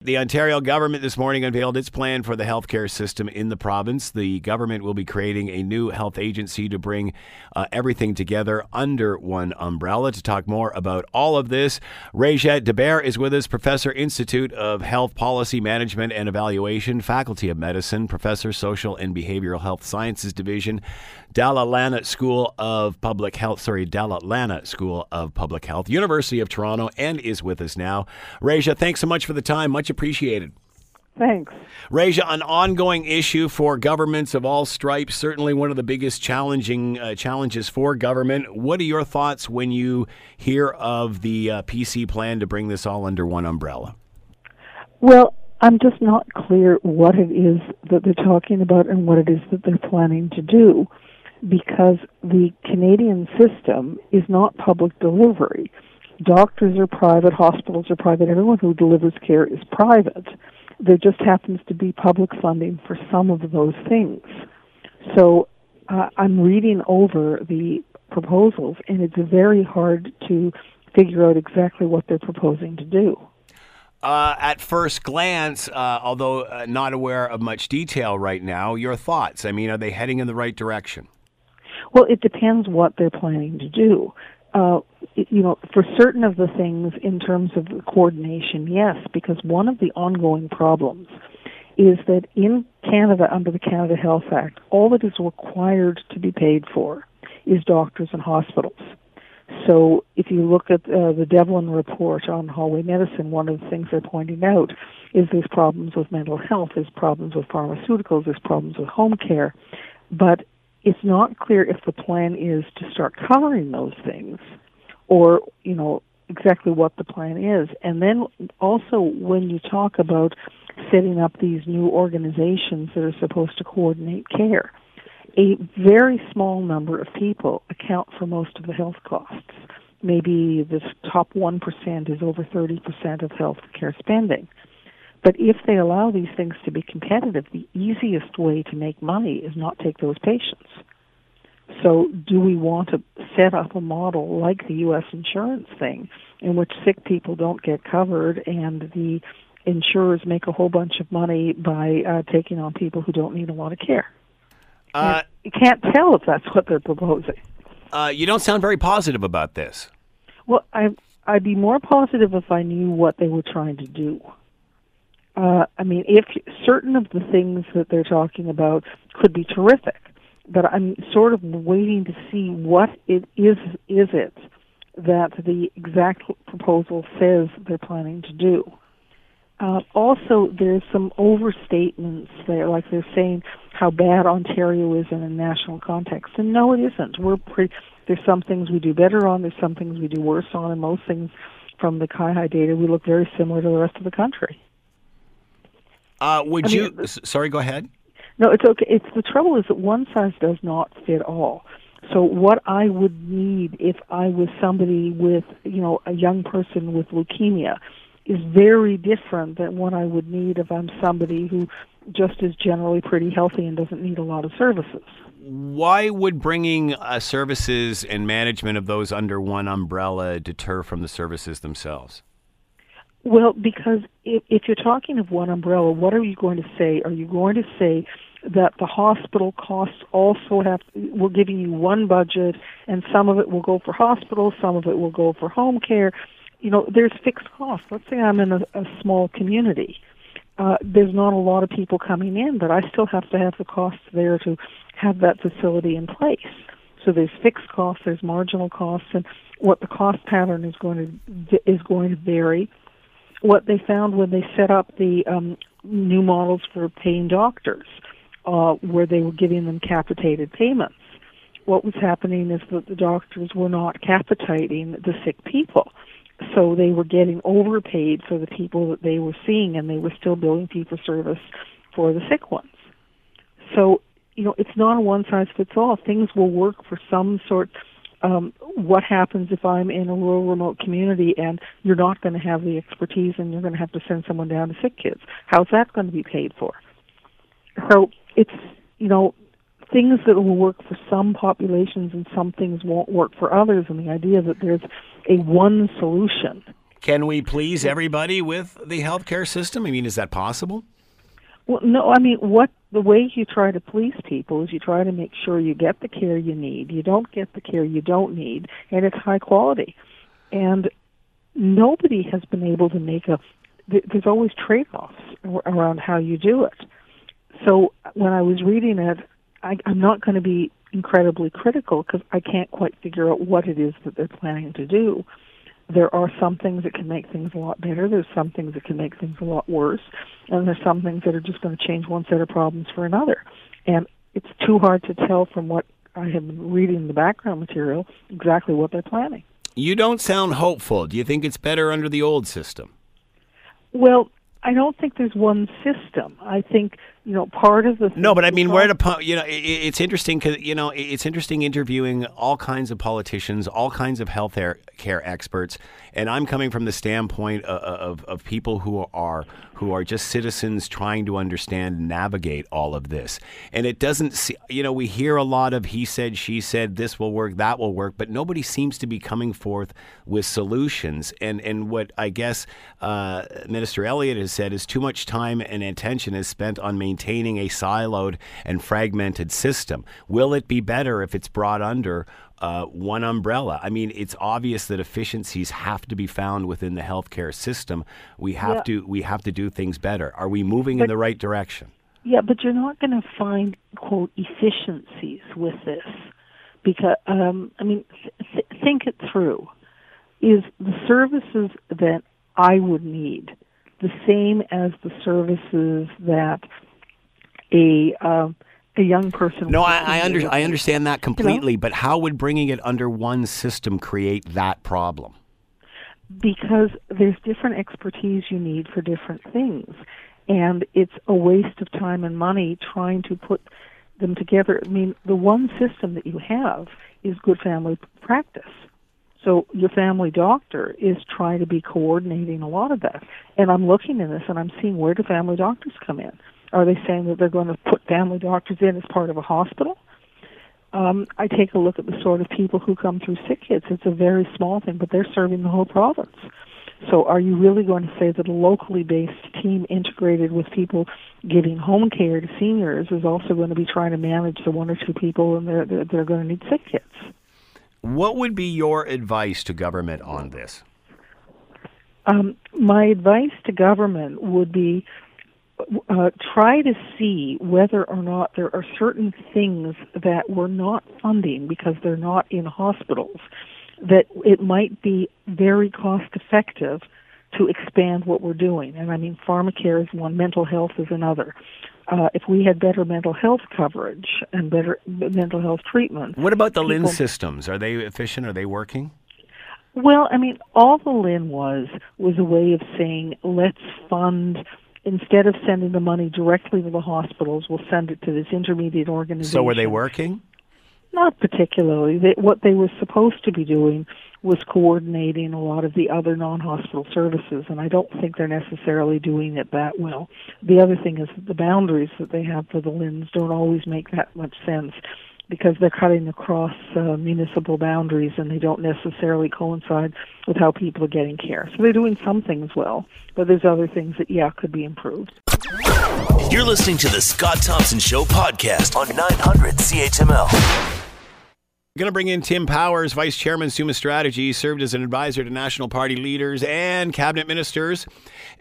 The Ontario government this morning unveiled its plan for the healthcare system in the province. The government will be creating a new health agency to bring uh, everything together under one umbrella. To talk more about all of this, Raisa Deber is with us, Professor, Institute of Health Policy Management and Evaluation, Faculty of Medicine, Professor, Social and Behavioral Health Sciences Division, Dalla Lana School of Public Health, sorry, Dalla Lana School of Public Health, University of Toronto, and is with us now. Raisa, thanks so much for the time. Much appreciated. Thanks. Raisa, an ongoing issue for governments of all stripes, certainly one of the biggest challenging uh, challenges for government. What are your thoughts when you hear of the uh, PC plan to bring this all under one umbrella? Well, I'm just not clear what it is that they're talking about and what it is that they're planning to do because the Canadian system is not public delivery. Doctors are private, hospitals are private, everyone who delivers care is private. There just happens to be public funding for some of those things. So uh, I'm reading over the proposals, and it's very hard to figure out exactly what they're proposing to do. Uh, at first glance, uh, although uh, not aware of much detail right now, your thoughts? I mean, are they heading in the right direction? Well, it depends what they're planning to do. You know, for certain of the things in terms of coordination, yes, because one of the ongoing problems is that in Canada, under the Canada Health Act, all that is required to be paid for is doctors and hospitals. So if you look at uh, the Devlin report on hallway medicine, one of the things they're pointing out is there's problems with mental health, there's problems with pharmaceuticals, there's problems with home care. But it's not clear if the plan is to start covering those things or, you know, exactly what the plan is. And then also when you talk about setting up these new organizations that are supposed to coordinate care, a very small number of people account for most of the health costs. Maybe the top 1% is over 30% of health care spending. But if they allow these things to be competitive, the easiest way to make money is not take those patients. So, do we want to set up a model like the U.S. insurance thing, in which sick people don't get covered and the insurers make a whole bunch of money by uh, taking on people who don't need a lot of care? Uh, you can't tell if that's what they're proposing. Uh, you don't sound very positive about this. Well, I, I'd be more positive if I knew what they were trying to do. Uh, I mean, if certain of the things that they're talking about could be terrific, but I'm sort of waiting to see what it is. Is it that the exact proposal says they're planning to do? Uh, also, there's some overstatements there, like they're saying how bad Ontario is in a national context, and no, it isn't. We're pretty. There's some things we do better on. There's some things we do worse on, and most things from the CIHI data we look very similar to the rest of the country. Uh, would I you? Mean, sorry, go ahead. No, it's okay. It's the trouble is that one size does not fit all. So what I would need if I was somebody with, you know, a young person with leukemia is very different than what I would need if I'm somebody who just is generally pretty healthy and doesn't need a lot of services. Why would bringing uh, services and management of those under one umbrella deter from the services themselves? Well, because if, if you're talking of one umbrella, what are you going to say? Are you going to say that the hospital costs also have we're giving you one budget and some of it will go for hospitals, some of it will go for home care. You know, there's fixed costs. Let's say I'm in a, a small community. Uh, there's not a lot of people coming in, but I still have to have the costs there to have that facility in place. So there's fixed costs, there's marginal costs, and what the cost pattern is going to is going to vary what they found when they set up the um, new models for paying doctors, uh, where they were giving them capitated payments. What was happening is that the doctors were not capitating the sick people. So they were getting overpaid for the people that they were seeing, and they were still billing fee for service for the sick ones. So, you know, it's not a one size fits all. Things will work for some sort um, what happens if I'm in a rural, remote community and you're not going to have the expertise and you're going to have to send someone down to sick kids? How's that going to be paid for? So it's, you know, things that will work for some populations and some things won't work for others, and the idea that there's a one solution. Can we please everybody with the healthcare system? I mean, is that possible? Well, no, I mean, what the way you try to please people is you try to make sure you get the care you need, you don't get the care you don't need, and it's high quality. And nobody has been able to make a. There's always trade-offs around how you do it. So when I was reading it, I, I'm not going to be incredibly critical because I can't quite figure out what it is that they're planning to do. There are some things that can make things a lot better. There's some things that can make things a lot worse, and there's some things that are just going to change one set of problems for another. And it's too hard to tell from what I have been reading the background material exactly what they're planning. You don't sound hopeful. Do you think it's better under the old system? Well, I don't think there's one system. I think you know part of the no, but I mean, where to you know, it, it's interesting because you know it's interesting interviewing all kinds of politicians, all kinds of health care experts, and I'm coming from the standpoint of, of, of people who are who are just citizens trying to understand and navigate all of this. And it doesn't, see, you know, we hear a lot of he said, she said, this will work, that will work, but nobody seems to be coming forth with solutions. And and what I guess uh, Minister Elliott has said is too much time and attention is spent on maintaining a siloed and fragmented system. Will it be better if it's brought under uh, one umbrella. I mean, it's obvious that efficiencies have to be found within the healthcare system. We have yeah. to we have to do things better. Are we moving but, in the right direction? Yeah, but you're not going to find quote efficiencies with this because um, I mean, th- think it through. Is the services that I would need the same as the services that a uh, a young person. No, I, I, under, I understand that completely, you know? but how would bringing it under one system create that problem? Because there's different expertise you need for different things, and it's a waste of time and money trying to put them together. I mean, the one system that you have is good family practice. So your family doctor is trying to be coordinating a lot of that. And I'm looking in this and I'm seeing where do family doctors come in? Are they saying that they're going to put family doctors in as part of a hospital? Um, I take a look at the sort of people who come through sick kids. It's a very small thing, but they're serving the whole province. So are you really going to say that a locally based team integrated with people giving home care to seniors is also going to be trying to manage the one or two people and they're, they're, they're going to need sick kids? What would be your advice to government on this? Um, my advice to government would be uh, try to see whether or not there are certain things that we're not funding because they're not in hospitals, that it might be very cost effective to expand what we're doing. And I mean, pharmacare is one, mental health is another. Uh, if we had better mental health coverage and better mental health treatment. What about the people, LHIN systems? Are they efficient? Are they working? Well, I mean, all the LHIN was was a way of saying let's fund instead of sending the money directly to the hospitals, we'll send it to this intermediate organization. So were they working? Not particularly. They, what they were supposed to be doing was coordinating a lot of the other non-hospital services, and I don't think they're necessarily doing it that well. The other thing is that the boundaries that they have for the LHINs don't always make that much sense because they're cutting across uh, municipal boundaries and they don't necessarily coincide with how people are getting care. So they're doing some things well, but there's other things that, yeah, could be improved. You're listening to the Scott Thompson Show podcast on 900 CHML. Going to bring in Tim Powers, Vice Chairman, Summa Strategy, served as an advisor to national party leaders and cabinet ministers.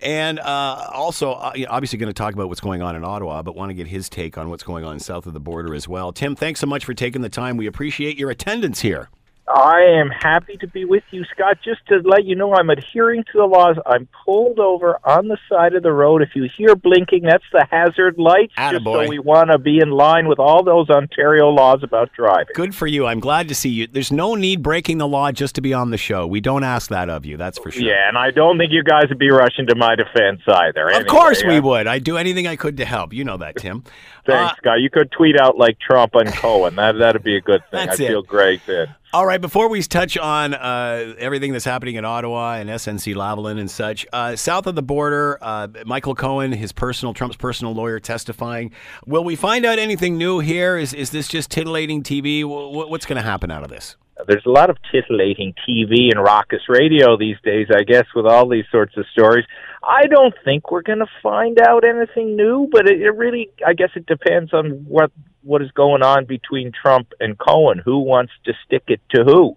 And uh, also, uh, obviously, going to talk about what's going on in Ottawa, but want to get his take on what's going on south of the border as well. Tim, thanks so much for taking the time. We appreciate your attendance here. I am happy to be with you, Scott. Just to let you know, I'm adhering to the laws. I'm pulled over on the side of the road. If you hear blinking, that's the hazard lights. Attaboy. Just so we want to be in line with all those Ontario laws about driving. Good for you. I'm glad to see you. There's no need breaking the law just to be on the show. We don't ask that of you. That's for sure. Yeah, and I don't think you guys would be rushing to my defense either. Of anyway, course yeah. we would. I'd do anything I could to help. You know that, Tim. Thanks, uh, Scott. You could tweet out like Trump and Cohen. That that'd be a good thing. I it. feel great then. All right, before we touch on uh, everything that's happening in Ottawa and SNC Lavalin and such, uh, south of the border, uh, Michael Cohen, his personal Trump's personal lawyer, testifying. Will we find out anything new here? Is is this just titillating TV? What's going to happen out of this? There's a lot of titillating TV and raucous radio these days, I guess, with all these sorts of stories. I don't think we're going to find out anything new, but it, it really, I guess, it depends on what what is going on between Trump and Cohen. Who wants to stick it to who?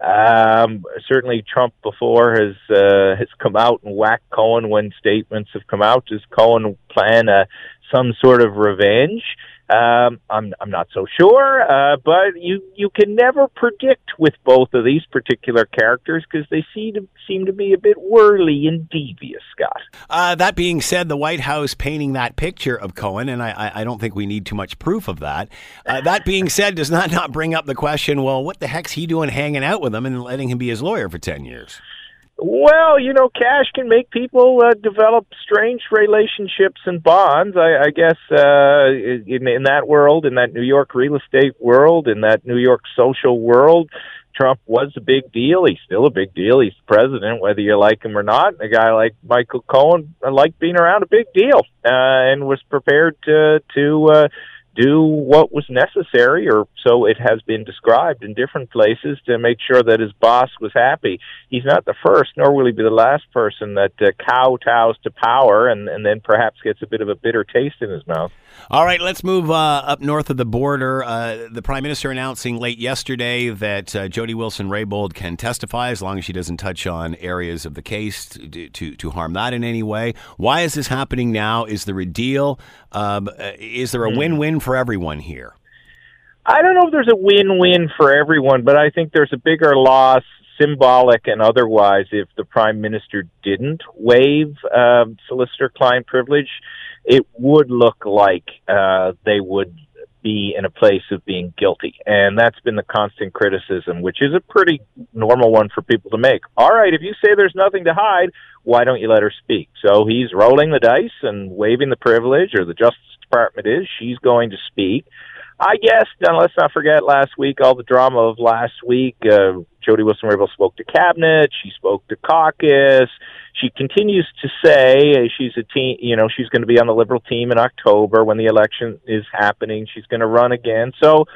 Um, certainly, Trump before has uh, has come out and whacked Cohen when statements have come out. Does Cohen plan uh, some sort of revenge? Um, I'm I'm not so sure, uh, but you you can never predict with both of these particular characters because they seem to seem to be a bit whirly and devious. Scott. Uh, that being said, the White House painting that picture of Cohen, and I I don't think we need too much proof of that. Uh, that being said, does not not bring up the question. Well, what the heck's he doing hanging out with him and letting him be his lawyer for ten years? Well, you know, cash can make people uh, develop strange relationships and bonds. I, I guess uh, in in that world, in that New York real estate world, in that New York social world, Trump was a big deal. He's still a big deal. He's the president, whether you like him or not. A guy like Michael Cohen liked being around a big deal uh, and was prepared to to uh, do what was necessary, or so it has been described in different places, to make sure that his boss was happy. He's not the first, nor will he be the last person that uh, kowtows to power and, and then perhaps gets a bit of a bitter taste in his mouth. All right, let's move uh, up north of the border. Uh, the prime minister announcing late yesterday that uh, Jody Wilson-Raybould can testify as long as she doesn't touch on areas of the case to, to, to harm that in any way. Why is this happening now? Is there a deal? Um, uh, is there a mm. win-win for everyone here? I don't know if there's a win-win for everyone, but I think there's a bigger loss symbolic and otherwise if the prime minister didn't waive um, solicitor client privilege it would look like uh, they would be in a place of being guilty. And that's been the constant criticism, which is a pretty normal one for people to make. All right, if you say there's nothing to hide, why don't you let her speak? So he's rolling the dice and waiving the privilege, or the Justice Department is. She's going to speak. I guess, now let's not forget last week, all the drama of last week. Uh, Jody Wilson-Raybould spoke to cabinet. She spoke to caucus. She continues to say eh, she's a team, you know, she's going to be on the Liberal team in October when the election is happening. She's going to run again. So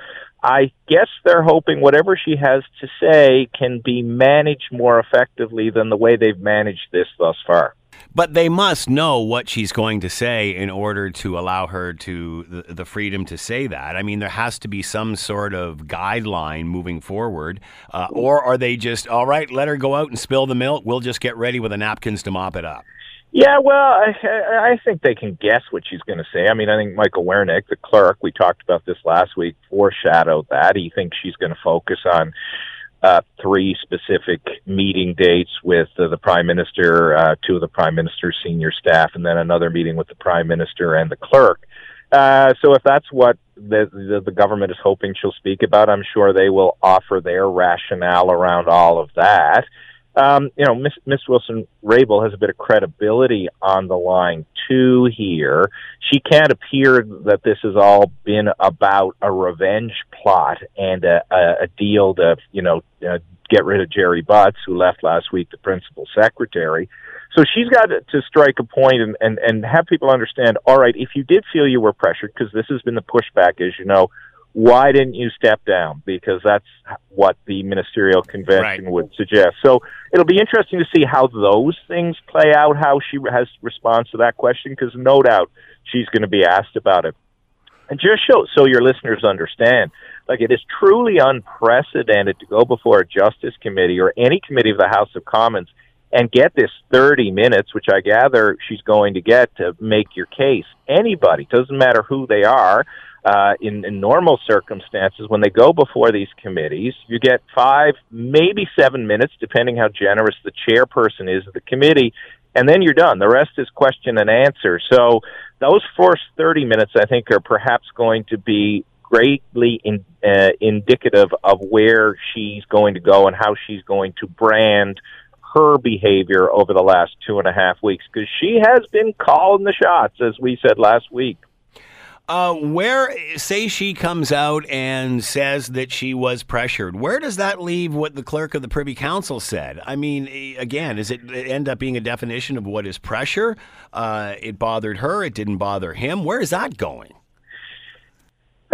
I guess they're hoping whatever she has to say can be managed more effectively than the way they've managed this thus far. But they must know what she's going to say in order to allow her to the, freedom to say that. I mean, there has to be some sort of guideline moving forward, uh, or are they just all right? Let her go out and spill the milk. We'll just get ready with the napkins to mop it up. Yeah, well, I, I think they can guess what she's going to say. I mean, I think Michael Wernick, the clerk, we talked about this last week, foreshadowed that. He thinks she's going to focus on uh, three specific meeting dates with uh, the prime minister, uh, two of the prime minister's senior staff, and then another meeting with the prime minister and the clerk. Uh, so if that's what the, the, the government is hoping she'll speak about, I'm sure they will offer their rationale around all of that um, you know, Miss, Miss Wilson Raybould has a bit of credibility on the line too here. She can't appear that this has all been about a revenge plot and a, a, a deal to, you know, uh, get rid of Gerry Butts, who left last week, the principal secretary. So she's got to strike a point and, and, and have people understand, all right, if you did feel you were pressured, because this has been the pushback, as you know, why didn't you step down? Because that's what the ministerial convention right. would suggest. So it'll be interesting to see how those things play out, how she has response to that question, because no doubt she's going to be asked about it. And just show, so your listeners understand, like it is truly unprecedented to go before a justice committee or any committee of the House of Commons and get this 30 minutes, which I gather she's going to get to make your case. Anybody, doesn't matter who they are, uh, in, in normal circumstances, when they go before these committees, you get five, maybe seven minutes, depending how generous the chairperson is of the committee, and then you're done. The rest is question and answer. So those first 30 minutes, I think, are perhaps going to be greatly in, uh, indicative of where she's going to go and how she's going to brand her behavior over the last two and a half weeks because she has been calling the shots, as we said last week. Uh, where, say she comes out and says that she was pressured, where does that leave what the clerk of the Privy Council said? I mean, again, is it end up being a definition of what is pressure? Uh, it bothered her, it didn't bother him. Where is that going?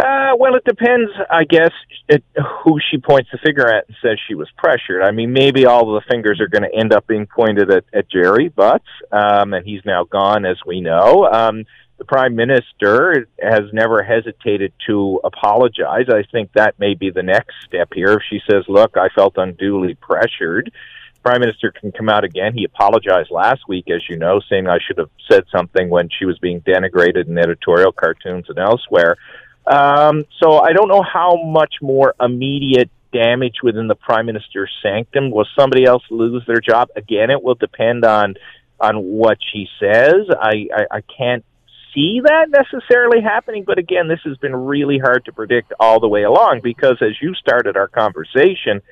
Uh, well, it depends, I guess, at who she points the finger at and says she was pressured. I mean, maybe all of the fingers are going to end up being pointed at, at Gerry Butts, um, and he's now gone, as we know. Um, the prime minister has never hesitated to apologize. I think that may be the next step here. If she says, "Look, I felt unduly pressured," prime minister can come out again. He apologized last week, as you know, saying I should have said something when she was being denigrated in editorial cartoons and elsewhere. Um, so I don't know how much more immediate damage within the prime minister's sanctum. Will somebody else lose their job? Again, it will depend on on what she says. I, I, I can't see that necessarily happening, but again, this has been really hard to predict all the way along because as you started our conversation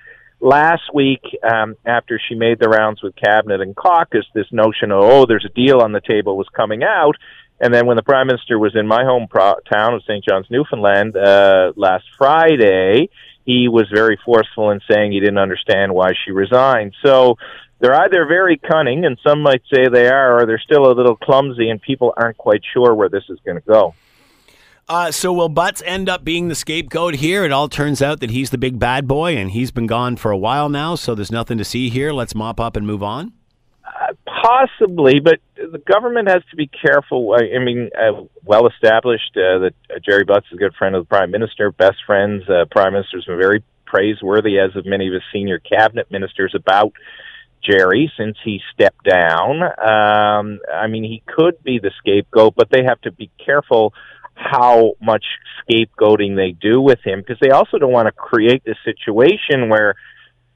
last week, um, after she made the rounds with cabinet and caucus, this notion of oh, there's a deal on the table was coming out. And then when the prime minister was in my home pro- town of St. John's, Newfoundland, uh, last Friday, he was very forceful in saying he didn't understand why she resigned. So they're either very cunning, and some might say they are, or they're still a little clumsy, and people aren't quite sure where this is going to go. Uh, so will Butts end up being the scapegoat here? It all turns out that he's the big bad boy, and he's been gone for a while now, so there's nothing to see here. Let's mop up and move on. Possibly, but the government has to be careful. I mean, uh, well established uh, that uh, Gerry Butts is a good friend of the prime minister, best friends. Uh, prime minister's been very praiseworthy, as of many of his senior cabinet ministers, about Gerry since he stepped down. Um, I mean, he could be the scapegoat, but they have to be careful how much scapegoating they do with him because they also don't want to create this situation where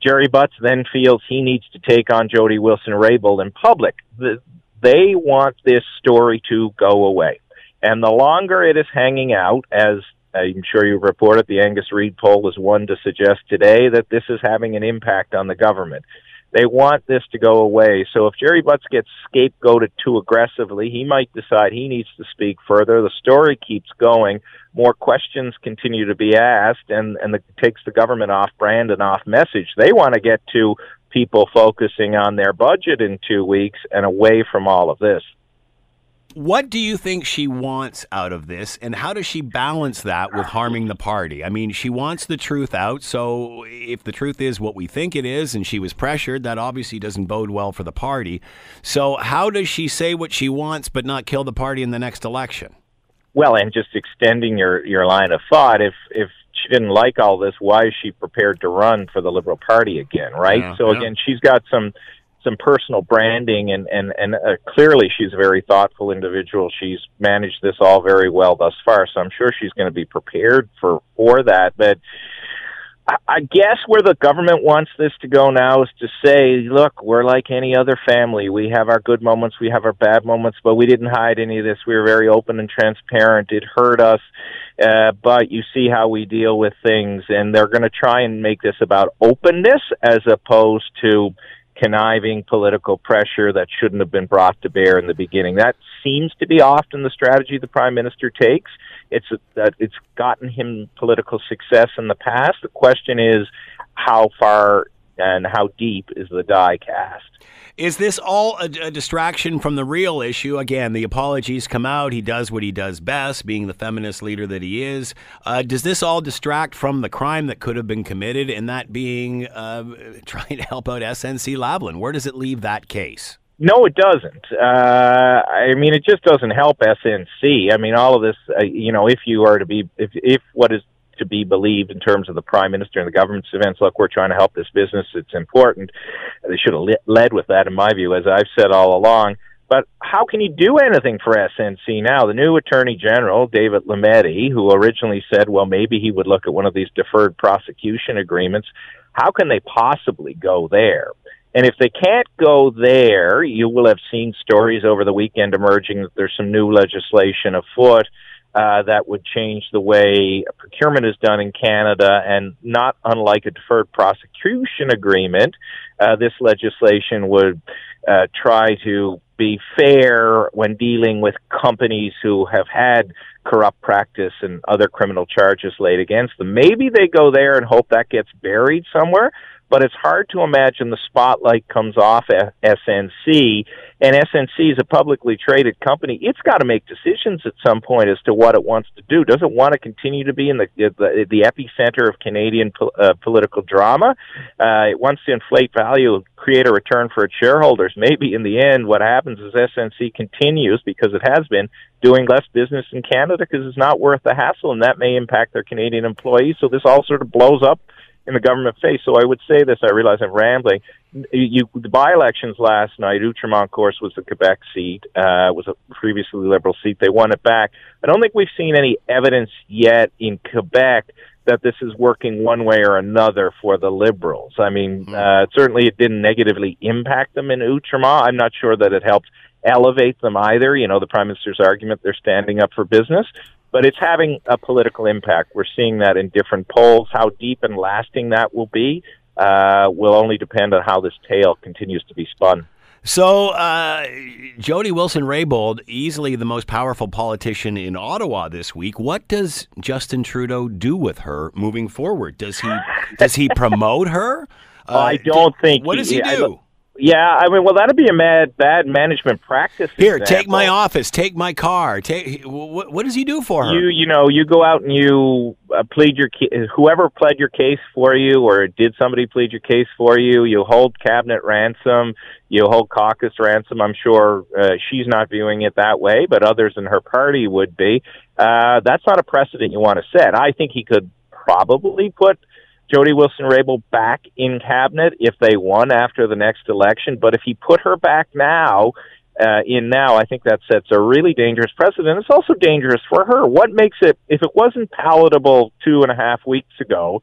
Gerry Butts then feels he needs to take on Jody Wilson-Raybould in public. The, they want this story to go away. And the longer it is hanging out, as I'm sure you reported, the Angus Reid poll is one to suggest today that this is having an impact on the government. They want this to go away. So if Gerry Butts gets scapegoated too aggressively, he might decide he needs to speak further. The story keeps going. More questions continue to be asked, and and it takes the government off brand and off message. They want to get to people focusing on their budget in two weeks and away from all of this. What do you think she wants out of this, and how does she balance that with harming the party? I mean, she wants the truth out, so if the truth is what we think it is, and she was pressured, that obviously doesn't bode well for the party. So, how does she say what she wants but not kill the party in the next election? Well, and just extending your your line of thought, if if she didn't like all this, why is she prepared to run for the Liberal Party again? Right. Yeah, so yeah. again, she's got some some personal branding and and and uh, clearly she's a very thoughtful individual she's managed this all very well thus far so i'm sure she's going to be prepared for for that but I guess where the government wants this to go now is to say, look, we're like any other family. We have our good moments, we have our bad moments, but we didn't hide any of this. We were very open and transparent. It hurt us, uh, but you see how we deal with things. And they're going to try and make this about openness as opposed to conniving political pressure that shouldn't have been brought to bear in the beginning. That seems to be often the strategy the prime minister takes. It's that it's gotten him political success in the past. The question is how far and how deep is the die cast? Is this all a, a, distraction from the real issue? Again, the apologies come out. He does what he does best, being the feminist leader that he is. Uh, does this all distract from the crime that could have been committed, and that being uh, trying to help out SNC Lavalin? Where does it leave that case? No, it doesn't. Uh, I mean, it just doesn't help SNC. I mean, all of this, uh, you know, if you are to be, if, if what is to be believed in terms of the prime minister and the government's events. Look, we're trying to help this business. It's important. They should have led with that, in my view, as I've said all along. But how can you do anything for SNC now? The new Attorney General, David Lametti, who originally said, well, maybe he would look at one of these deferred prosecution agreements, how can they possibly go there? And if they can't go there, you will have seen stories over the weekend emerging that there's some new legislation afoot uh, that would change the way procurement is done in Canada, and not unlike a deferred prosecution agreement, uh, this legislation would uh, try to be fair when dealing with companies who have had corrupt practice and other criminal charges laid against them. Maybe they go there and hope that gets buried somewhere but it's hard to imagine the spotlight comes off SNC, and SNC is a publicly traded company. It's got to make decisions at some point as to what it wants to do. Does it want to continue to be in the the, the epicenter of Canadian uh, political drama? Uh, it wants to inflate value, create a return for its shareholders. Maybe in the end, what happens is SNC continues because it has been doing less business in Canada because it's not worth the hassle, and that may impact their Canadian employees. So this all sort of blows up in the government face. So I would say this. I realize I'm rambling. You, the by-elections last night, Outremont, of course, was the Quebec seat. Uh, was a previously Liberal seat. They won it back. I don't think we've seen any evidence yet in Quebec that this is working one way or another for the Liberals. I mean, hmm. uh, certainly it didn't negatively impact them in Outremont. I'm not sure that it helped elevate them either. You know, the Prime Minister's argument they're standing up for business but it's having a political impact. We're seeing that in different polls. How deep and lasting that will be uh, will only depend on how this tale continues to be spun. So, uh, Jody Wilson Raybould, easily the most powerful politician in Ottawa this week. What does Justin Trudeau do with her moving forward? Does he does he promote her? Uh, I don't think. What does he, he do? Yeah, I mean, well, that'd be a mad, bad management practice. Here, example. take my office, take my car. Take what, what does he do for her? You, you know, you go out and you uh, plead your whoever pled your case for you, or did somebody plead your case for you? You hold cabinet ransom, you hold caucus ransom. I'm sure uh, she's not viewing it that way, but others in her party would be. Uh, that's not a precedent you want to set. I think he could probably put Jody Wilson Raybould back in cabinet if they won after the next election. But if he put her back now, uh, in now, I think that sets a really dangerous precedent. It's also dangerous for her. What makes it, if it wasn't palatable two and a half weeks ago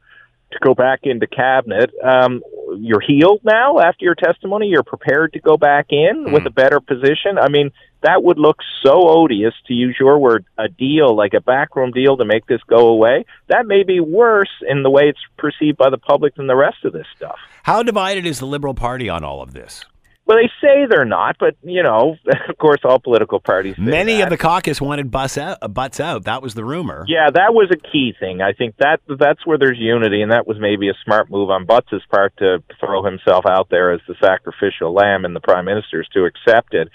to go back into cabinet, um, you're healed now after your testimony. You're prepared to go back in mm. with a better position. I mean, that would look so odious, to use your word, a deal, like a backroom deal to make this go away. That may be worse in the way it's perceived by the public than the rest of this stuff. How divided is the Liberal Party on all of this? Well, they say they're not, but you know, of course, all political parties. Many that. of the caucus wanted butts out, butts out. That was the rumor. Yeah, that was a key thing. I think that that's where there's unity, and that was maybe a smart move on Butts' part to throw himself out there as the sacrificial lamb, and the prime minister's to accept it.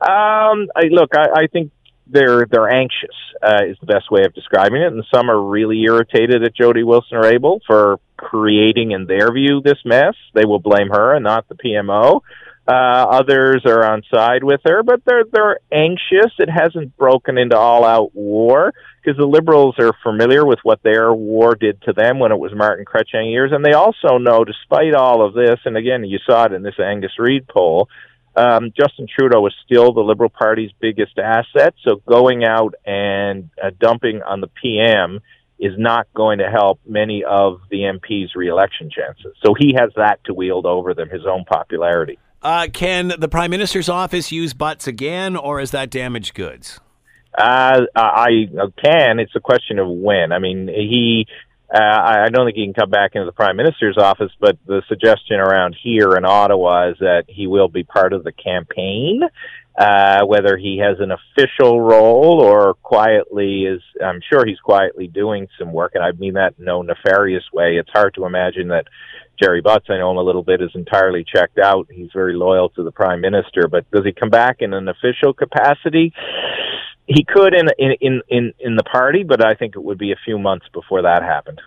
Um, I, look, I, I think they're they're anxious uh, is the best way of describing it, and some are really irritated at Jody Wilson Raybould for creating, in their view, this mess. They will blame her and not the PMO. Uh, others are on side with her, but they're they're anxious. It hasn't broken into all out war because the liberals are familiar with what their war did to them when it was Martin Chrétien years, and they also know, despite all of this, and again, you saw it in this Angus Reid poll. Um, Justin Trudeau is still the Liberal Party's biggest asset, so going out and uh, dumping on the PM is not going to help many of the MP's reelection chances. So he has that to wield over them, his own popularity. Uh, can the Prime Minister's office use butts again, or is that damaged goods? Uh, I can. It's a question of when. I mean, he. Uh, I don't think he can come back into the Prime Minister's office, but the suggestion around here in Ottawa is that he will be part of the campaign. Uh, whether he has an official role or quietly is, I'm sure he's quietly doing some work, and I mean that in no nefarious way. It's hard to imagine that Gerry Butts, I know him a little bit, is entirely checked out. He's very loyal to the prime minister, but does he come back in an official capacity? He could in in in in the party, but I think it would be a few months before that happened.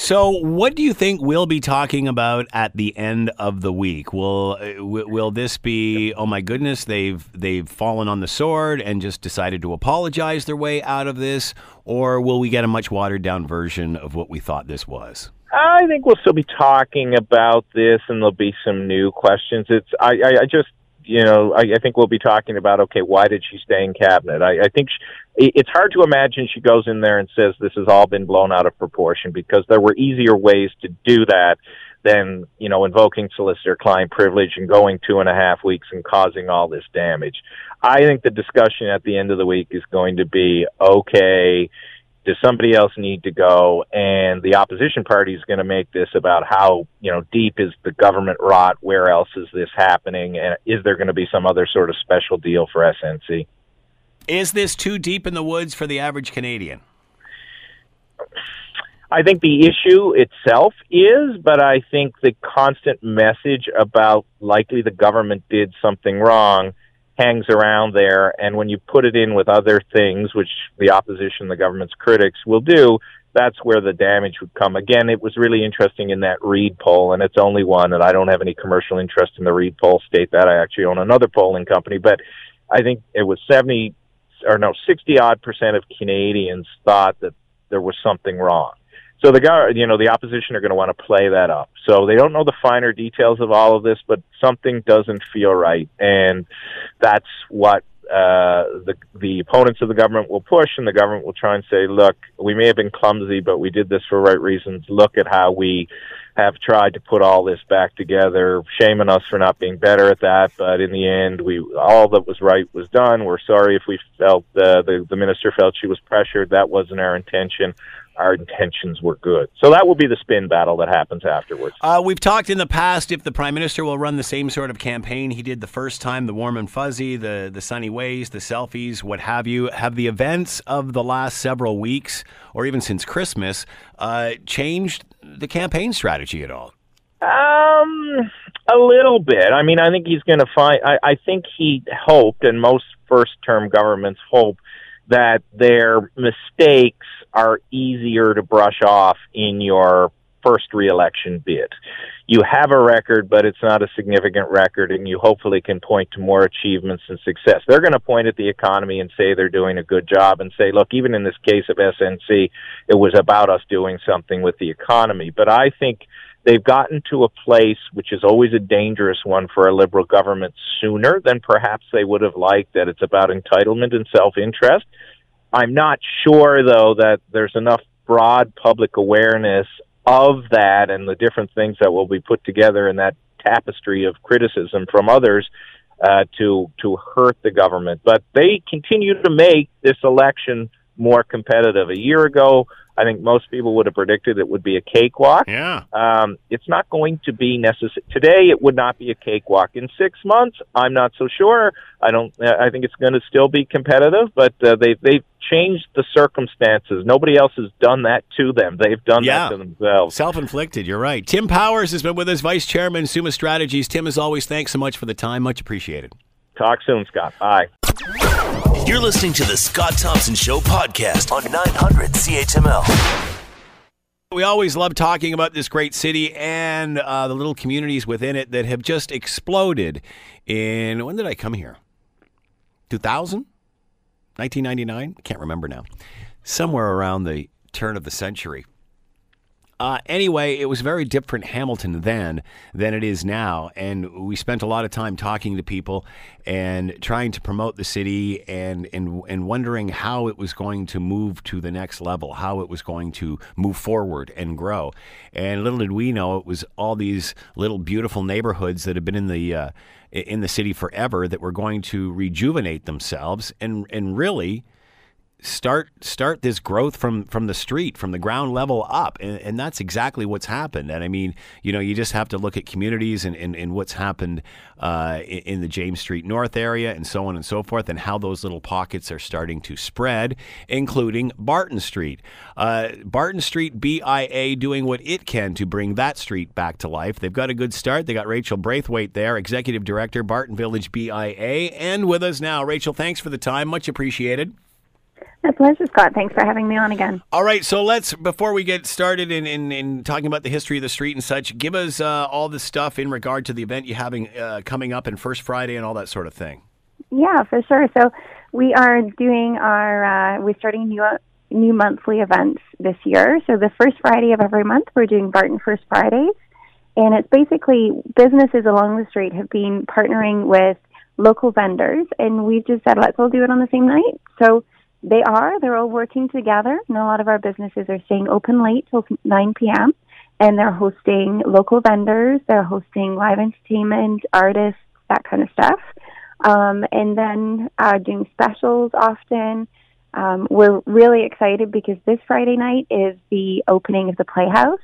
So, what do you think we'll be talking about at the end of the week? Will uh, will this be? Oh my goodness, they've they've fallen on the sword and just decided to apologize their way out of this, or will we get a much watered down version of what we thought this was? I think we'll still be talking about this, and there'll be some new questions. It's I, I, I just you know I, I think we'll be talking about okay, why did she stay in cabinet? I, I think she, it's hard to imagine she goes in there and says this has all been blown out of proportion because there were easier ways to do that than you know invoking solicitor client privilege and going two and a half weeks and causing all this damage. I think the discussion at the end of the week is going to be okay Does somebody else need to go? And the opposition party is going to make this about how you know deep is the government rot? Where else is this happening? And is there going to be some other sort of special deal for SNC? Is this too deep in the woods for the average Canadian? I think the issue itself is, but I think the constant message about likely the government did something wrong hangs around there. And when you put it in with other things, which the opposition, the government's critics will do, that's where the damage would come. Again, it was really interesting in that Reid poll, and it's only one, and I don't have any commercial interest in the Reid poll. State that I actually own another polling company, but I think it was 70 or no, 60 odd percent of Canadians thought that there was something wrong. So the guy, you know, the opposition are going to want to play that up. So they don't know the finer details of all of this, but something doesn't feel right, and that's what uh, the the opponents of the government will push, and the government will try and say, "Look, we may have been clumsy, but we did this for right reasons. Look at how we have tried to put all this back together. shaming us for not being better at that, but in the end, we all that was right was done. We're sorry if we felt uh, the the minister felt she was pressured. That wasn't our intention." Our intentions were good. So that will be the spin battle that happens afterwards. Uh, we've talked in the past if the prime minister will run the same sort of campaign he did the first time, the warm and fuzzy, the the sunny ways, the selfies, what have you. Have the events of the last several weeks, or even since Christmas, uh, changed the campaign strategy at all? Um, a little bit. I mean, I think he's going to find. I, I think he hoped, and most first-term governments hope that their mistakes are easier to brush off in your first reelection bid. You have a record, but it's not a significant record, and you hopefully can point to more achievements and success. They're going to point at the economy and say they're doing a good job and say, look, even in this case of SNC, it was about us doing something with the economy. But I think they've gotten to a place which is always a dangerous one for a liberal government sooner than perhaps they would have liked that it's about entitlement and self-interest I'm not sure, though, that there's enough broad public awareness of that and the different things that will be put together in that tapestry of criticism from others uh, to to hurt the government. But they continue to make this election more competitive. A year ago, I think most people would have predicted it would be a cakewalk. Yeah. Um, it's not going to be necessary. Today, it would not be a cakewalk. In six months, I'm not so sure. I don't. I think it's going to still be competitive, but uh, they they've changed the circumstances. Nobody else has done that to them. They've done yeah. that to themselves. Self-inflicted. You're right. Tim Powers has been with us, Vice Chairman, Summa Strategies. Tim, as always, thanks so much for the time. Much appreciated. Talk soon, Scott. Bye. You're listening to the Scott Thompson Show podcast on 900 CHML. We always love talking about this great city and uh, the little communities within it that have just exploded. In when did I come here? 2000? 1999? I can't remember now. Somewhere around the turn of the century. Uh, anyway, it was very different Hamilton then than it is now, and we spent a lot of time talking to people and trying to promote the city and and and wondering how it was going to move to the next level, how it was going to move forward and grow. And little did we know it was all these little beautiful neighborhoods that had been in the uh, in the city forever that were going to rejuvenate themselves and and really start start this growth from from the street from the ground level up. And, and, that's exactly what's happened. And i mean you know you just have to look at communities and, and, and what's happened uh, in, the james street north area and so on and so forth and how those little pockets are starting to spread including barton street. Uh, barton street bia doing what it can to bring that street back to life. They've got a good start. They got rachel braithwaite there executive director barton village bia and with us now. Rachel thanks for the time. Much appreciated my pleasure, Scott. Thanks for having me on again. All right, so let's before we get started in, in, in talking about the history of the street and such, give us uh, all the stuff in regard to the event you having uh, coming up in First Friday and all that sort of thing. Yeah, for sure. So we are doing our uh, we're starting new new monthly events this year. So the first Friday of every month, we're doing Barton First Fridays, and it's basically businesses along the street have been partnering with local vendors, and we've just said let's all do it on the same night. So they are. They're all working together. And a lot of our businesses are staying open late till 9 p.m. And they're hosting local vendors. They're hosting live entertainment, artists, that kind of stuff. Um, and then uh, doing specials often. Um, we're really excited because this Friday night is the opening of the Playhouse,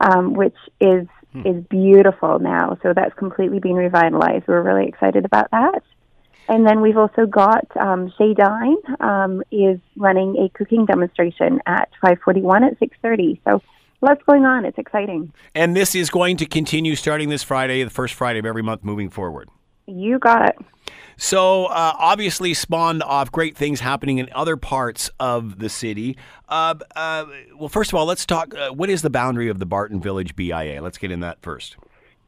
um, which is is beautiful now. So that's completely being revitalized. We're really excited about that. And then we've also got um, Shay Dine um, is running a cooking demonstration at 541 at 630. So lots going on. It's exciting. And this is going to continue starting this Friday, the first Friday of every month moving forward. You got it. So, uh, obviously, spawned off great things happening in other parts of the city. Uh, uh, well, first of all, let's talk. Uh, what is the boundary of the Barton Village BIA? Let's get in that first.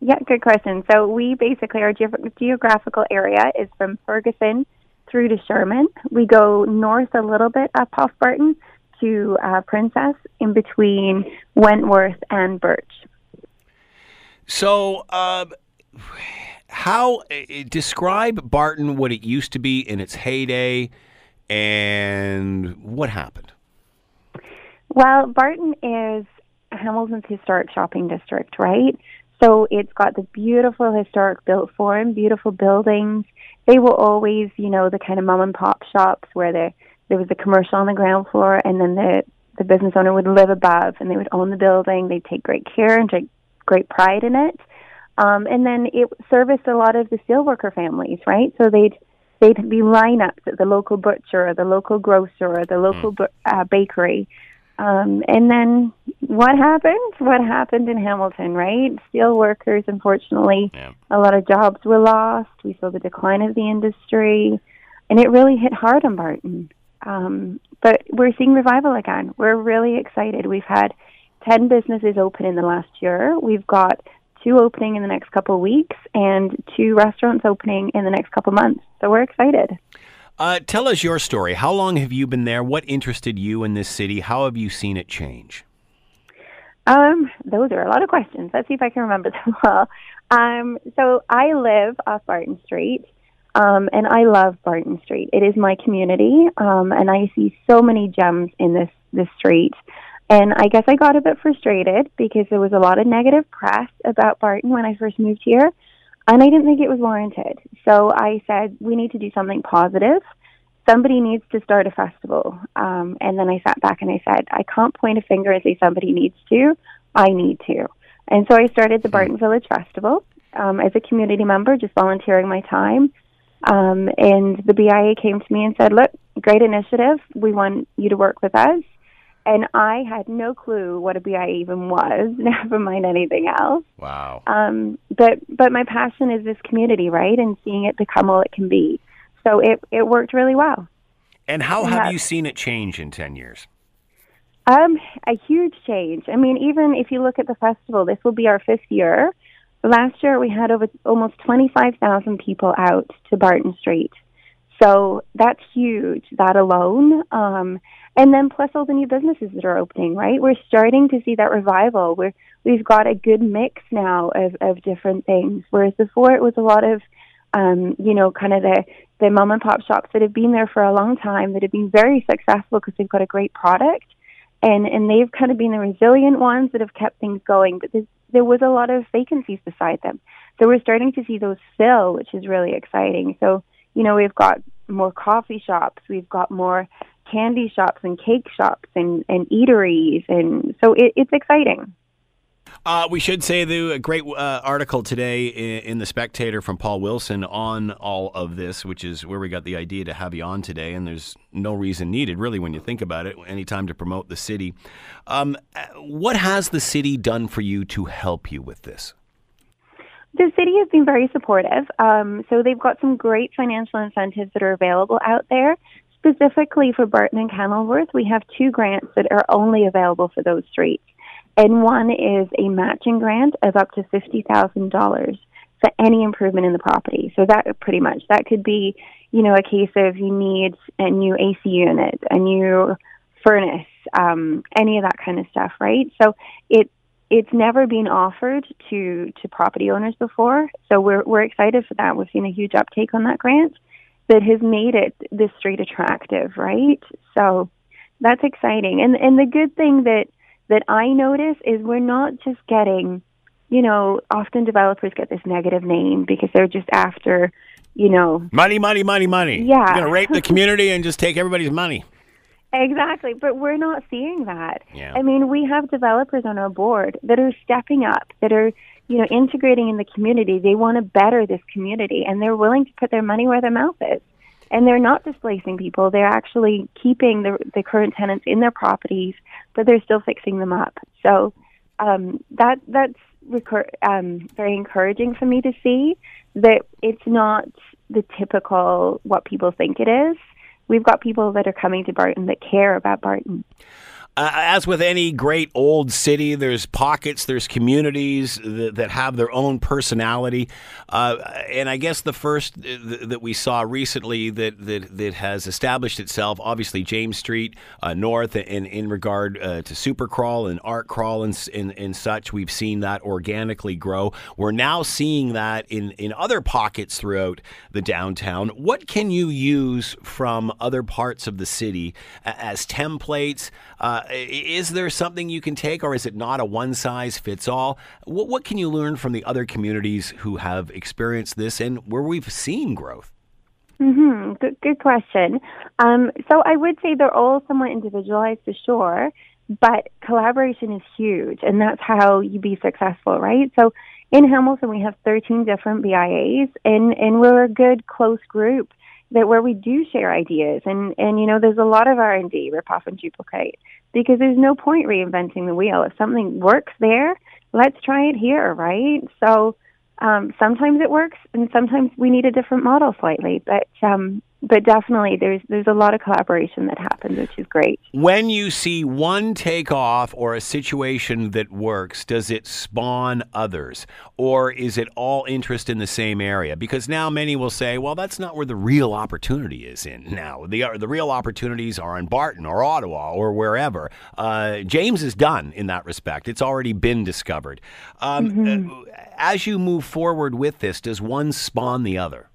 Yeah, good question. So we basically our ge- geographical area is from Ferguson through to Sherman. We go north a little bit up off Barton to uh, Princess, in between Wentworth and Birch. So, uh, how uh, describe Barton what it used to be in its heyday, and what happened? Well, Barton is Hamilton's historic shopping district, right? So it's got the beautiful historic built form, beautiful buildings. They were always, you know, the kind of mom and pop shops where there there was a commercial on the ground floor, and then the the business owner would live above, and they would own the building. They'd take great care and take great pride in it. Um, and then it serviced a lot of the steelworker families, right? So they'd they'd be lineups at the local butcher or the local grocer or the local bu- uh, bakery. Um, and then what happened? What happened in Hamilton, right? Steel workers, unfortunately, Yeah. a lot of jobs were lost. We saw the decline of the industry, and it really hit hard on Barton. Um, but we're seeing revival again. We're really excited. We've had 10 businesses open in the last year. We've got two opening in the next couple of weeks and two restaurants opening in the next couple of months. So we're excited. Uh, tell us your story. How long have you been there? What interested you in this city? How have you seen it change? Um, those are a lot of questions. Let's see if I can remember them well. Um, so I live off Barton Street, um, and I love Barton Street. It is my community, um, and I see so many gems in this this street. And I guess I got a bit frustrated because there was a lot of negative press about Barton when I first moved here, and I didn't think it was warranted. So I said we need to do something positive. Somebody needs to start a festival. Um, and then I sat back and I said, I can't point a finger and say somebody needs to. I need to. And so I started the Barton Village Festival um, as a community member, just volunteering my time. Um, and the BIA came to me and said, Look, great initiative. We want you to work with us. And I had no clue what a BI even was, never mind anything else. Wow. Um, but but my passion is this community, right, and seeing it become all it can be. So it it worked really well. And how Yeah. have you seen it change in 10 years? Um, a huge change. I mean, even if you look at the festival, this will be our fifth year. Last year we had over almost twenty five thousand people out to Barton Street. So that's huge, that alone. Um, and then plus all the new businesses that are opening, right? We're starting to see that revival. We're, we've got a good mix now of, of different things. Whereas before it was a lot of, um, you know, kind of the, the mom and pop shops that have been there for a long time that have been very successful because they've got a great product. And, and they've kind of been the resilient ones that have kept things going. But there was a lot of vacancies beside them. So we're starting to see those fill, which is really exciting. So, you know, we've got more coffee shops, we've got more candy shops and cake shops and, and eateries. And so it, it's exciting. Uh, we should say, a great uh, article today in, in The Spectator from Paul Wilson on all of this, which is where we got the idea to have you on today. And there's no reason needed, really, when you think about it, any time to promote the city. Um, uh, what has the city done for you to help you with this? The city has been very supportive. Um, so they've got some great financial incentives that are available out there. Specifically for Barton and Kenilworth, we have two grants that are only available for those streets. And one is a matching grant of up to $50,000 for any improvement in the property. So that pretty much, that could be, you know, a case of you need a new AC unit, a new furnace, um, any of that kind of stuff, right? So it, it's never been offered to, to property owners before. So we're, we're excited for that. We've seen a huge uptake on that grant that has made it this street attractive, right? So that's exciting. And, and the good thing that, that I notice is we're not just getting, you know, often developers get this negative name because they're just after, you know, Money, money, money, money. Yeah. You're going to rape the community and just take everybody's money. Exactly, but we're not seeing that. Yeah. I mean, we have developers on our board that are stepping up, that are, you know, integrating in the community. They want to better this community and they're willing to put their money where their mouth is. And they're not displacing people. They're actually keeping the the current tenants in their properties, but they're still fixing them up. So um, that that's recur- um, very encouraging for me to see that it's not the typical what people think it is. We've got people that are coming to Barton that care about Barton. Uh, as with any great old city, there's pockets, there's communities that, that have their own personality. Uh, and I guess the first th- that we saw recently that, that, that has established itself, obviously James Street uh, North, in, in regard uh, to Supercrawl and Art Crawl and, and, and such, we've seen that organically grow. We're now seeing that in, in other pockets throughout the downtown. What can you use from other parts of the city as templates? Uh, is there something you can take, or is it not a one size fits all? What, what can you learn from the other communities who have experienced this and where we've seen growth? Mm-hmm. Good, good question. Um, so I would say they're all somewhat individualized for sure, but collaboration is huge, and that's how you be successful, right? So in Hamilton, we have 13 different BIAs, and, and we're a good, close group that where we do share ideas. And and you know there's a lot of r&d rip off and duplicate because there's no point reinventing the wheel. If something works there let's try it here right? So um, sometimes it works and sometimes we need a different model slightly. But um, but definitely there's there's a lot of collaboration that happens, which is great. When you see one take off or a situation that works, does it spawn others, or is it all interest in the same area? Because now many will say, well, that's not where the real opportunity is in. Now the the real opportunities are in Barton or Ottawa or wherever. Uh, James is done in that respect; it's already been discovered. Um, mm-hmm. uh, as you move forward with this, does one spawn the other?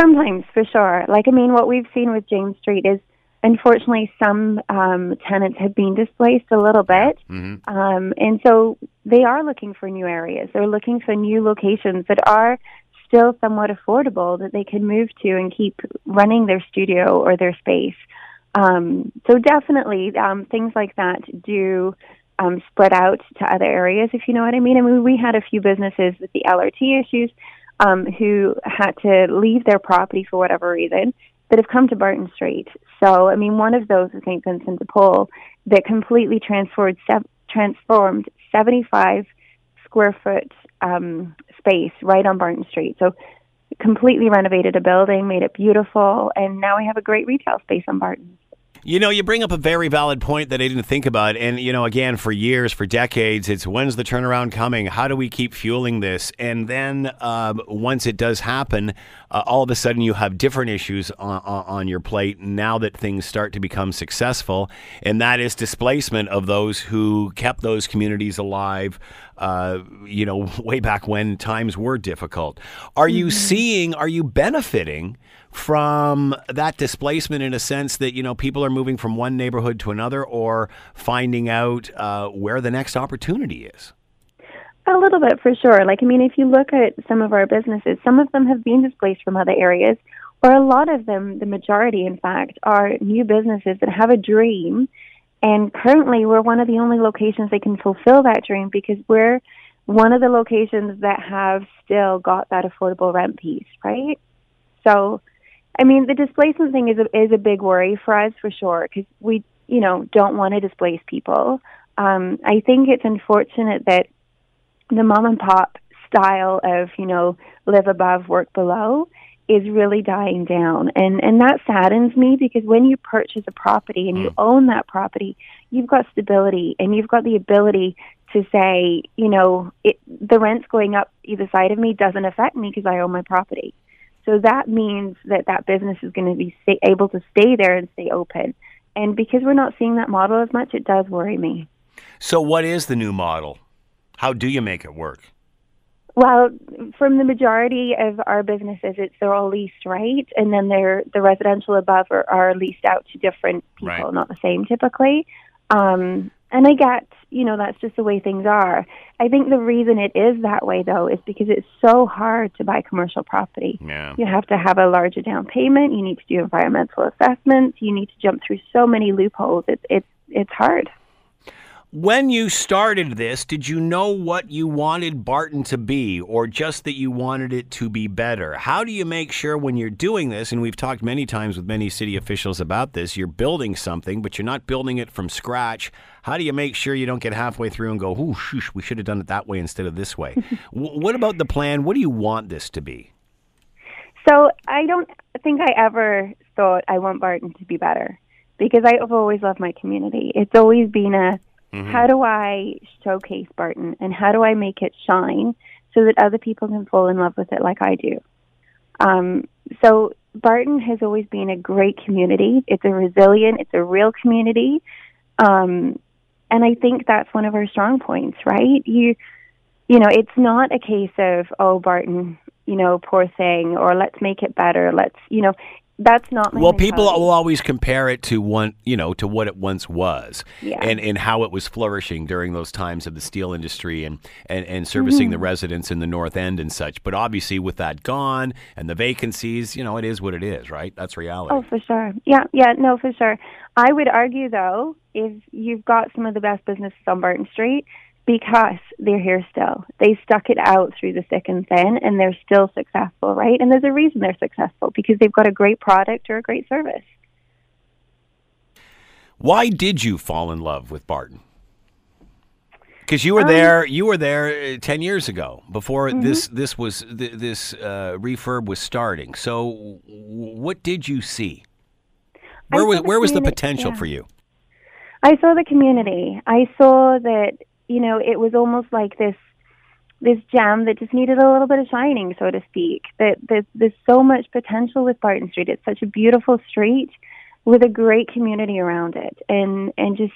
Sometimes, for sure. Like, I mean, what we've seen with James Street is unfortunately some um, tenants have been displaced a little bit. Mm-hmm. Um, and so they are looking for new areas. They're looking for new locations that are still somewhat affordable that they can move to and keep running their studio or their space. Um, so definitely, um, things like that do um, spread out to other areas, if you know what I mean. I mean, we had a few businesses with the LRT issues um, who had to leave their property for whatever reason that have come to Barton Street. So, I mean, one of those is St. Vincent de Paul that completely transformed transformed 75 square foot um, space right on Barton Street. So, completely renovated a building, made it beautiful, and now we have a great retail space on Barton. You know, you bring up a very valid point that I didn't think about. And, you know, again, for years, for decades, it's when's the turnaround coming? How do we keep fueling this? And then um, once it does happen, uh, all of a sudden you have different issues on, on, your plate now that things start to become successful. And that is displacement of those who kept those communities alive, uh, you know, way back when times were difficult. Are mm-hmm. you seeing, are you benefiting? From that displacement in a sense that you know people are moving from one neighborhood to another or finding out uh, where the next opportunity is? A little bit for sure. Like i mean if you look at some of our businesses some of them have been displaced from other areas or a lot of them the majority in fact are new businesses that have a dream. And currently we're one of the only locations that can fulfill that dream because we're one of the locations that have still got that affordable rent piece right? So I mean, the displacement thing is a, is a big worry for us for sure because we, you know, don't want to displace people. Um, I think it's unfortunate that the mom and pop style of, you know, live above, work below is really dying down. And, and that saddens me because when you purchase a property and you mm. own that property, you've got stability and you've got the ability to say, you know, it, the rent's going up either side of me doesn't affect me because I own my property. So that means that that business is going to be stay, able to stay there and stay open. And because we're not seeing that model as much, it does worry me. So, what is the new model? How do you make it work? Well, from the majority of our businesses, it's they're all leased, right? And then they're the residential above are, are leased out to different people, right. not the same typically. Um, and I get, you know, that's just the way things are. I think the reason it is that way, though, is because it's so hard to buy commercial property. Yeah. You have to have a larger down payment. You need to do environmental assessments. You need to jump through so many loopholes. It's it's it's hard. When you started this, did you know what you wanted Barton to be, or just that you wanted it to be better? How do you make sure when you're doing this, and we've talked many times with many city officials about this, you're building something, but you're not building it from scratch? How do you make sure you don't get halfway through and go, "Ooh, shoosh, we should have done it that way instead of this way"? w- what about the plan? What do you want this to be? So I don't think I ever thought I want Barton to be better because I've always loved my community. It's always been a how do I showcase Barton and how do I make it shine so that other people can fall in love with it like I do? Um, so Barton has always been a great community. It's a resilient, it's a real community. Um, and I think that's one of our strong points, right? You, you know, it's not a case of, oh, Barton, you know, poor thing, or let's make it better. Let's, you know, that's not my Well, people mentality. will always compare it to one, you know, to what it once was, Yeah. and and how it was flourishing during those times of the steel industry and and, and servicing Mm-hmm. the residents in the North End and such. But obviously, with that gone and the vacancies, you know, it is what it is, right? That's reality. Oh, for sure. Yeah, yeah, no, for sure. I would argue, though, if you've got some of the best businesses on Barton Street, because they're here still. They stuck it out through the thick and thin, and they're still successful, right? And there's a reason they're successful because they've got a great product or a great service. Why did you fall in love with Barton? Because you were Um, there, you were there uh, ten years ago before Mm-hmm. this this was th- this uh, refurb was starting. So, what did you see? Where was the where was the potential yeah. for you? I saw the community. I saw that you know it was almost like this this gem that just needed a little bit of shining, so to speak. That, that there's so much potential with Barton Street. It's such a beautiful street with a great community around it, and and just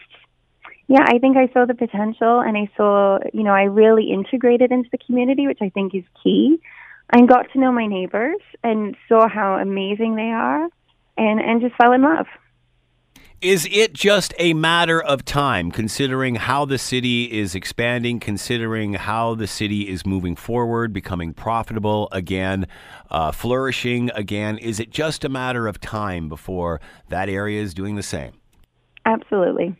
yeah, I think I saw the potential, and I saw you know I really integrated into the community, which I think is key. And got to know my neighbors and saw how amazing they are, and and just fell in love. Is it just a matter of time, considering how the city is expanding, considering how the city is moving forward, becoming profitable again, uh, flourishing again? Is it just a matter of time before that area is doing the same? Absolutely.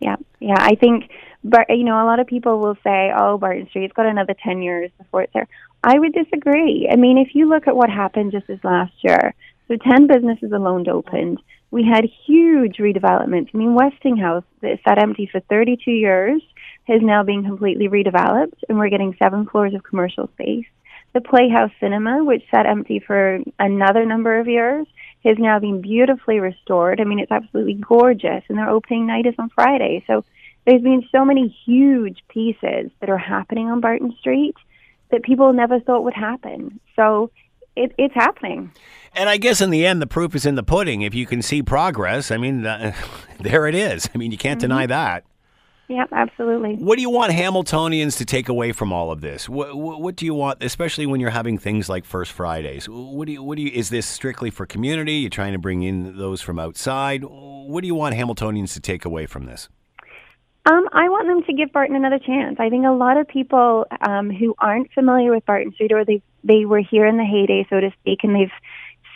Yeah, yeah. I think, but you know, a lot of people will say, "Oh, Barton Street's got another ten years before it's there." I would disagree. I mean, if you look at what happened just this last year, so ten businesses alone opened. We had huge redevelopments. I mean, Westinghouse that sat empty for 32 years is now being completely redeveloped, and we're getting seven floors of commercial space. The Playhouse Cinema, which sat empty for another number of years, has now been beautifully restored. I mean, it's absolutely gorgeous, and their opening night is on Friday. So there's been so many huge pieces that are happening on Barton Street that people never thought would happen. So it, it's happening. And I guess in the end, the proof is in the pudding. If you can see progress, I mean, uh, there it is. I mean, you can't deny that. Yeah, absolutely. What do you want Hamiltonians to take away from all of this? What, what, what do you want, especially when you're having things like First Fridays? What do you, what do you, is this strictly for community? You're trying to bring in those from outside? What do you want Hamiltonians to take away from this? Um, I want them to give Barton another chance. I think a lot of people um, who aren't familiar with Barton Street or they they were here in the heyday, so to speak, and they've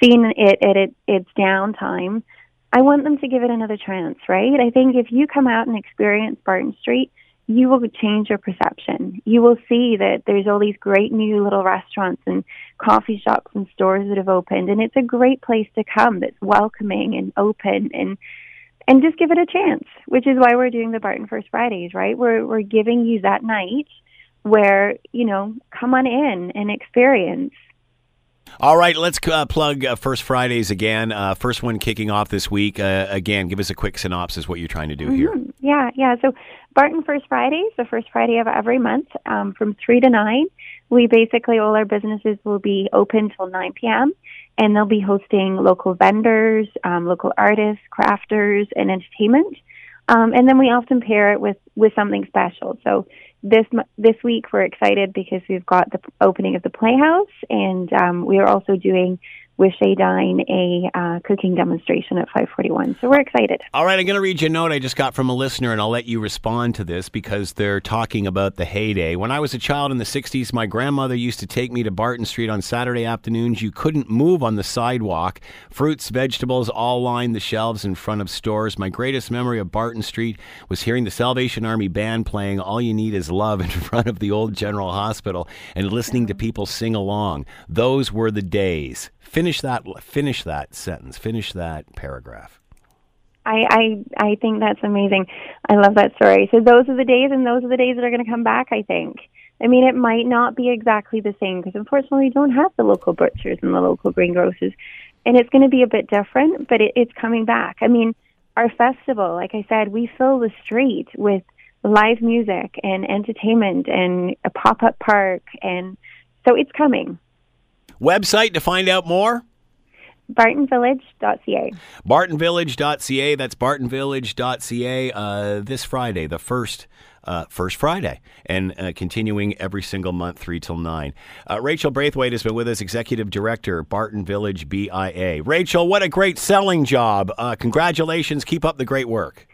seen it at it, its downtime. I want them to give it another chance, right? I think if you come out and experience Barton Street, you will change your perception. You will see that there's all these great new little restaurants and coffee shops and stores that have opened, and it's a great place to come that's welcoming and open and and just give it a chance, which is why we're doing the Barton First Fridays, right? We're we're giving you that night where, you know, come on in and experience. All right, let's uh, plug uh, First Fridays again. Uh, first one kicking off this week. Uh, again, give us a quick synopsis what you're trying to do here. Mhm. Yeah, yeah. So Barton First Fridays, the first Friday of every month, um, from three to nine. We basically all our businesses will be open till nine p.m. and they'll be hosting local vendors, um, local artists, crafters, and entertainment. Um, and then we often pair it with with something special. So this this week we're excited because we've got the opening of the Playhouse, and um, we are also doing with Shay Dine a uh, cooking demonstration at 541. So we're excited. All right, I'm going to read you a note I just got from a listener, and I'll let you respond to this because they're talking about the heyday. When I was a child in the 60s, my grandmother used to take me to Barton Street on Saturday afternoons. You couldn't move on the sidewalk. Fruits, vegetables all lined the shelves in front of stores. My greatest memory of Barton Street was hearing the Salvation Army band playing All You Need Is Love in front of the old General Hospital and listening to people sing along. Those were the days. Finish that. Finish that sentence. Finish that paragraph. I, I I think that's amazing. I love that story. So those are the days, and those are the days that are going to come back. I think. I mean, it might not be exactly the same because unfortunately, we don't have the local butchers and the local greengrocers, and it's going to be a bit different. But it, it's coming back. I mean, our festival, like I said, we fill the street with live music and entertainment and a pop-up park, and so it's coming. Website to find out more? bartonvillage.ca. Bartonvillage.ca. That's bartonvillage.ca uh, this Friday, the first. Uh, first Friday, and uh, continuing every single month, 3 till 9. Uh, Rachel Braithwaite has been with us, Executive Director, Barton Village BIA. Rachel, what a great selling job. Uh, congratulations. Keep up the great work.